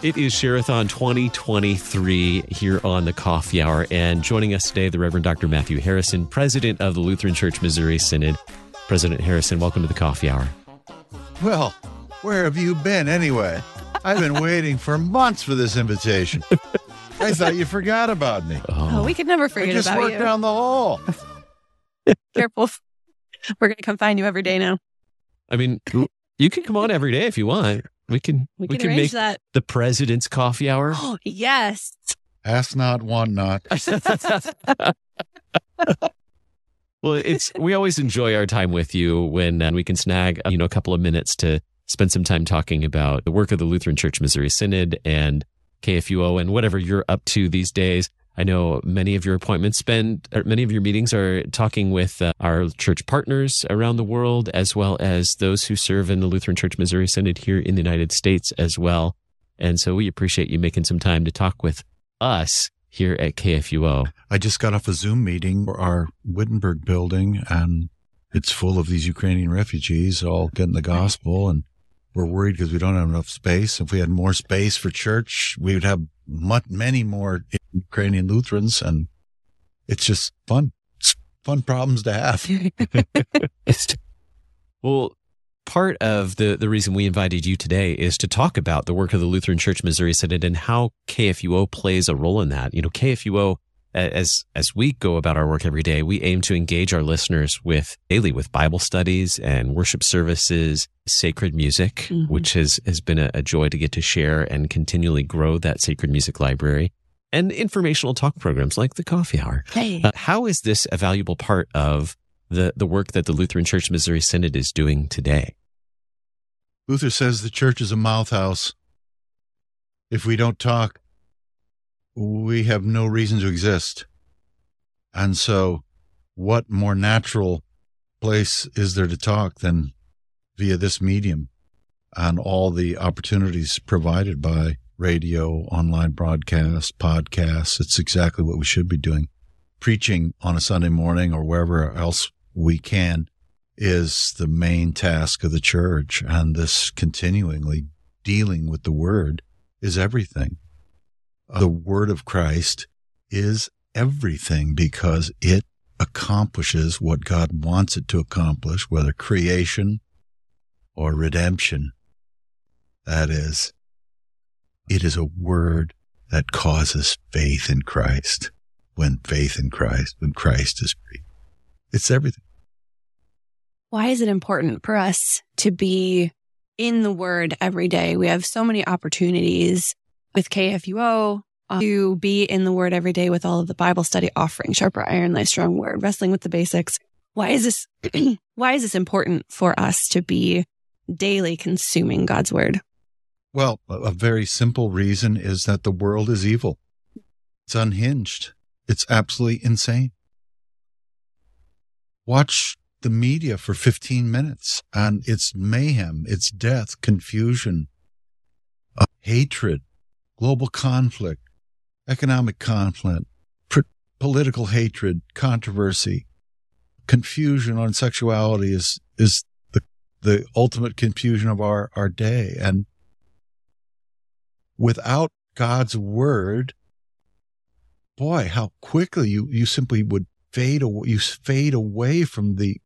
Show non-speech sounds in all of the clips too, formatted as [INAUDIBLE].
It is Sharathon 2023 here on the Coffee Hour. And joining us today, the Reverend Dr. Matthew Harrison, President of the Lutheran Church Missouri Synod. President Harrison, welcome to the Coffee Hour. Well, where have you been anyway? I've been waiting for months for this invitation. I thought you forgot about me. Oh, oh we could never I forget just about worked you. down the hall. Careful. We're going to come find you every day now. I mean, you can come on every day if you want. We can We can can arrange make that. the President's Coffee Hour. Oh, [GASPS] yes. Ask not, want not. [LAUGHS] [LAUGHS] well, it's we always enjoy our time with you when uh, we can snag you know a couple of minutes to spend some time talking about the work of the Lutheran Church Missouri Synod and KFUO and whatever you're up to these days. I know many of your appointments spend, many of your meetings are talking with uh, our church partners around the world, as well as those who serve in the Lutheran Church Missouri Synod here in the United States as well. And so we appreciate you making some time to talk with us here at KFUO. I just got off a Zoom meeting for our Wittenberg building, and it's full of these Ukrainian refugees all getting the gospel. And we're worried because we don't have enough space. If we had more space for church, we would have much, many more Ukrainian Lutherans. And it's just fun. It's fun problems to have. [LAUGHS] well, part of the, the reason we invited you today is to talk about the work of the Lutheran Church Missouri Synod and how KFUO plays a role in that. You know, KFUO, as as we go about our work every day, we aim to engage our listeners with daily with Bible studies and worship services, sacred music, Mhm. which has has been a, a joy to get to share and continually grow that sacred music library, and informational talk programs like the Coffee Hour. Hey. Uh, how is this a valuable part of the, the work that the Lutheran Church Missouri Synod is doing today? Luther says the church is a mouth house. If we don't talk, we have no reason to exist. And so, what more natural place is there to talk than via this medium and all the opportunities provided by radio, online broadcasts, podcasts? It's exactly what we should be doing. Preaching on a Sunday morning or wherever else we can is the main task of the church, and this continually dealing with the word is everything. The word of Christ is everything because it accomplishes what God wants it to accomplish, whether creation or redemption. That is, it is a word that causes faith in Christ. When faith in Christ, when Christ is free, it's everything. Why is it important for us to be in the word every day? We have so many opportunities with KFUO to be in the word every day with all of the Bible study offering, sharper iron, thy strong word, wrestling with the basics. Why is this, [CLEARS THROAT] why is this important for us to be daily consuming God's word? Well, a very simple reason is that the world is evil. It's unhinged. It's absolutely insane. Watch the media for 15 minutes and it's mayhem, it's death, confusion, uh, hatred, global conflict, economic conflict, pr- political hatred, controversy, confusion on sexuality is, is the, the ultimate confusion of our, our day. And without God's word, boy, how quickly you, you simply would fade away, you fade away from the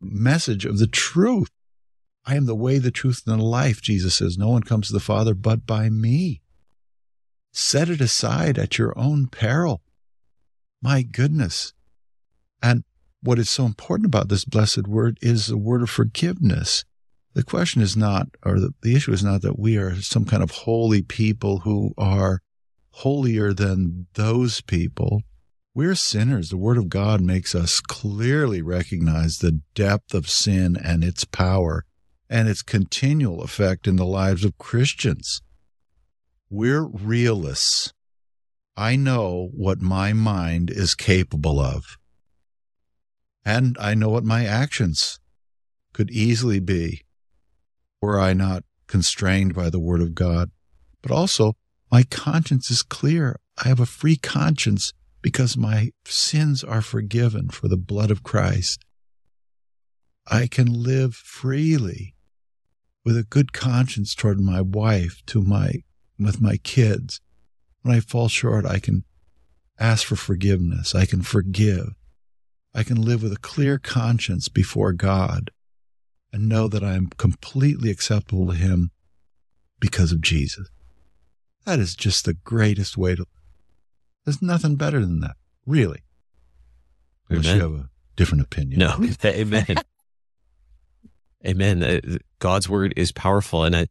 message of the truth. I am the way, the truth, and the life, Jesus says. No one comes to the Father but by me. Set it aside at your own peril. My goodness. And what is so important about this blessed word is the word of forgiveness. The question is not, or the, the issue is not that we are some kind of holy people who are holier than those people. We're sinners. The Word of God makes us clearly recognize the depth of sin and its power and its continual effect in the lives of Christians. We're realists. I know what my mind is capable of. And I know what my actions could easily be were I not constrained by the Word of God. But also, my conscience is clear. I have a free conscience because my sins are forgiven for the blood of Christ. I can live freely with a good conscience toward my wife, to my with my kids. When I fall short, I can ask for forgiveness. I can forgive. I can live with a clear conscience before God and know that I am completely acceptable to Him because of Jesus. That is just the greatest way to. There's nothing better than that, really. Unless Amen. you have a different opinion. No, [LAUGHS] amen. amen. Uh, God's word is powerful. And I,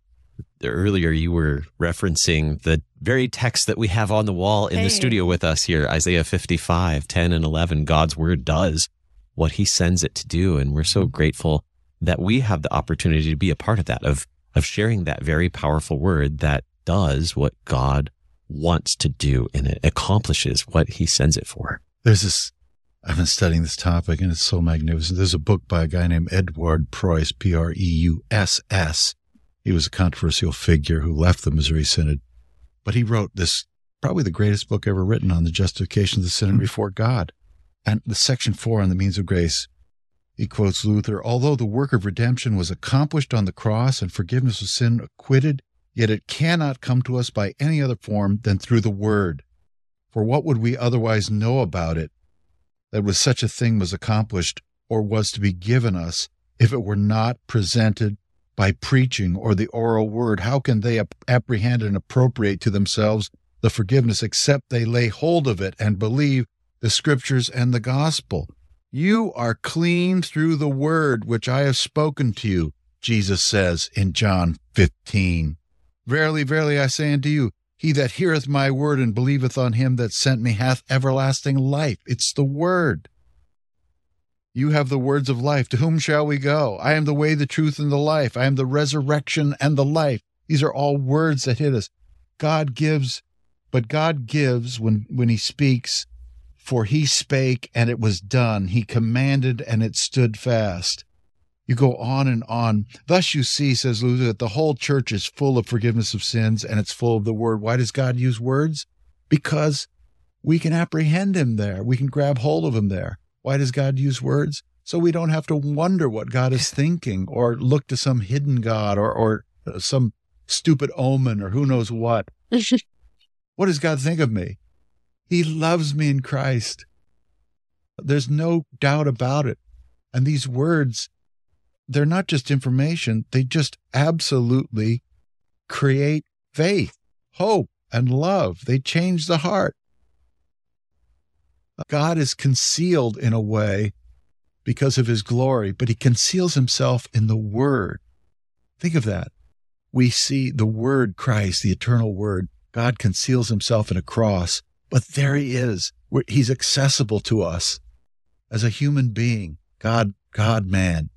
earlier you were referencing the very text that we have on the wall in Hey. the studio with us here Isaiah 55, 10 and 11. God's word does what he sends it to do. And we're so grateful that we have the opportunity to be a part of that, of, of sharing that very powerful word that does what God wants to do and it accomplishes what he sends it for. There's this, I've been studying this topic and it's so magnificent. There's a book by a guy named Edward Preuss, P R E U S S. He was a controversial figure who left the Missouri Synod, but he wrote this, probably the greatest book ever written on the justification of the sinner mm-hmm. before God. And the section four on the means of grace, he quotes Luther, although the work of redemption was accomplished on the cross and forgiveness of sin acquitted, yet it cannot come to us by any other form than through the word. For what would we otherwise know about it that was such a thing was accomplished or was to be given us if it were not presented by preaching or the oral word? How can they ap- apprehend and appropriate to themselves the forgiveness except they lay hold of it and believe the scriptures and the gospel? You are clean through the word which I have spoken to you, Jesus says in John 15. Verily, verily, I say unto you, he that heareth my word and believeth on him that sent me hath everlasting life. It's the word. You have the words of life. To whom shall we go? I am the way, the truth, and the life. I am the resurrection and the life. These are all words that hit us. God gives, but God gives when, when he speaks, for he spake and it was done. He commanded and it stood fast. You go on and on. Thus you see, says Luther, that the whole church is full of forgiveness of sins and it's full of the word. Why does God use words? Because we can apprehend him there. We can grab hold of him there. Why does God use words? So we don't have to wonder what God is thinking or look to some hidden God or, or uh, some stupid omen or who knows what. [LAUGHS] What does God think of me? He loves me in Christ. There's no doubt about it. And these words, they're not just information, they just absolutely create faith, hope, and love. They change the heart. God is concealed in a way because of his glory, but he conceals himself in the word. Think of that. We see the word Christ, the eternal word. God conceals himself in a cross, but there he is. We're- He's accessible to us as a human being, God, God man.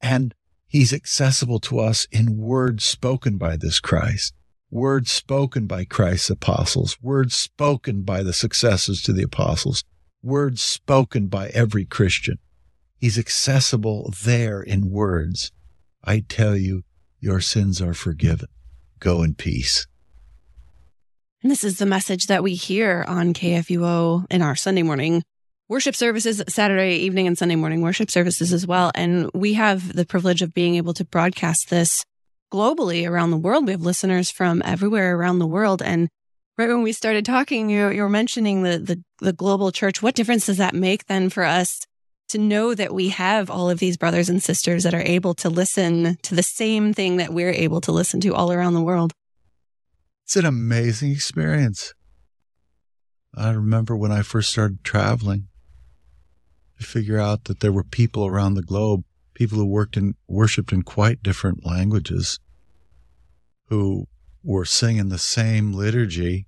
And he's accessible to us in words spoken by this Christ, words spoken by Christ's apostles, words spoken by the successors to the apostles, words spoken by every Christian. He's accessible there in words. I tell you, your sins are forgiven. Go in peace. And this is the message that we hear on KFUO in our Sunday morning worship services, Saturday evening and Sunday morning worship services as well. And we have the privilege of being able to broadcast this globally around the world. We have listeners from everywhere around the world. And right when we started talking, you, you were mentioning the, the, the global church. What difference does that make then for us to know that we have all of these brothers and sisters that are able to listen to the same thing that we're able to listen to all around the world? It's an amazing experience. I remember when I first started traveling to figure out that there were people around the globe, people who worked in worshiped in quite different languages, who were singing the same liturgy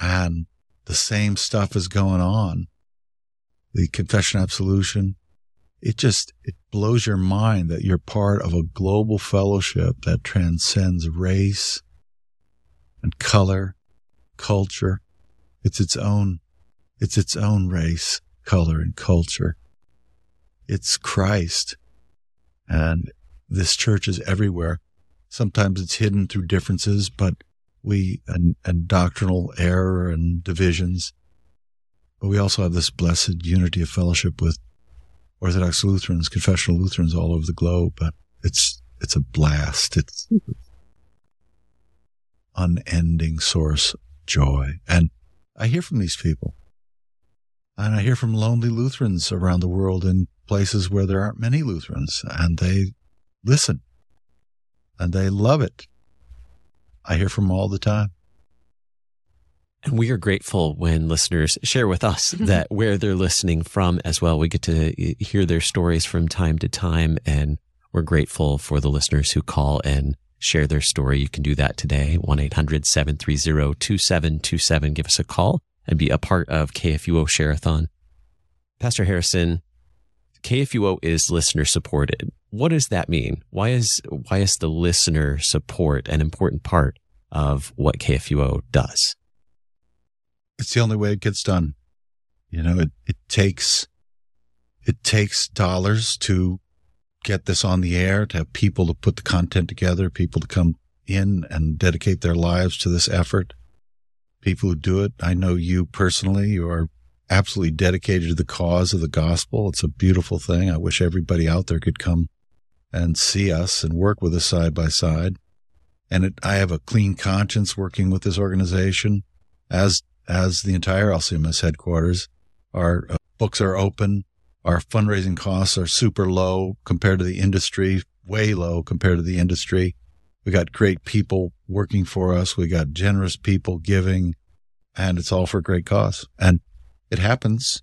and the same stuff is going on. The confession absolution. It just it blows your mind that you're part of a global fellowship that transcends race, and color, culture. It's its own, it's its own race, color, and culture. It's Christ. And this church is everywhere. Sometimes it's hidden through differences, but we, and, and doctrinal error and divisions. But we also have this blessed unity of fellowship with Orthodox Lutherans, confessional Lutherans all over the globe. But it's, it's a blast. It's, unending source of joy. And I hear from these people. And I hear from lonely Lutherans around the world in places where there aren't many Lutherans, and they listen and they love it. I hear from them all the time. And we are grateful when listeners share with us [LAUGHS] that where they're listening from as well. We get to hear their stories from time to time. And we're grateful for the listeners who call and share their story. You can do that today. 1-800-730-2727. Give us a call and be a part of KFUO Sharathon. Pastor Harrison, KFUO is listener supported. What does that mean? Why is, why is the listener support an important part of what KFUO does? It's the only way it gets done. You know, it, it takes, it takes dollars to get this on the air, to have people to put the content together, people to come in and dedicate their lives to this effort. People who do it. I know you personally. You are absolutely dedicated to the cause of the gospel. It's a beautiful thing. I wish everybody out there could come and see us and work with us side by side. And it, I have a clean conscience working with this organization as, as the entire LCMS headquarters. Our uh, books are open. Our fundraising costs are super low compared to the industry, way low compared to the industry. We got great people working for us. We got generous people giving and it's all for great cause. And it happens,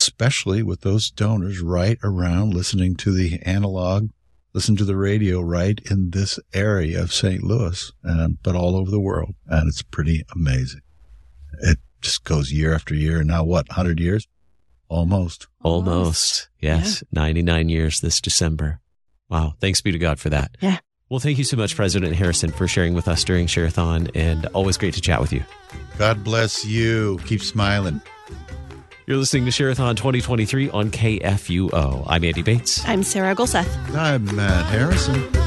especially with those donors right around listening to the analog, listen to the radio right in this area of St. Louis, and, but all over the world. And it's pretty amazing. It just goes year after year. And now what, 100 years? Almost. Almost. Yes. Yeah. 99 years this December. Wow. Thanks be to God for that. Yeah. Well, thank you so much, President Harrison, for sharing with us during Sharathon, and always great to chat with you. God bless you. Keep smiling. You're listening to Sharathon 2023 on KFUO. I'm Andy Bates. I'm Sarah Gulseth. I'm Matt Harrison.